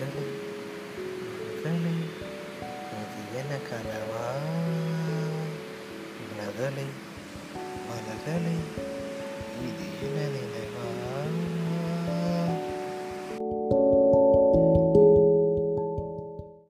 மகளே மகளே அது எனக்கனவா நதலை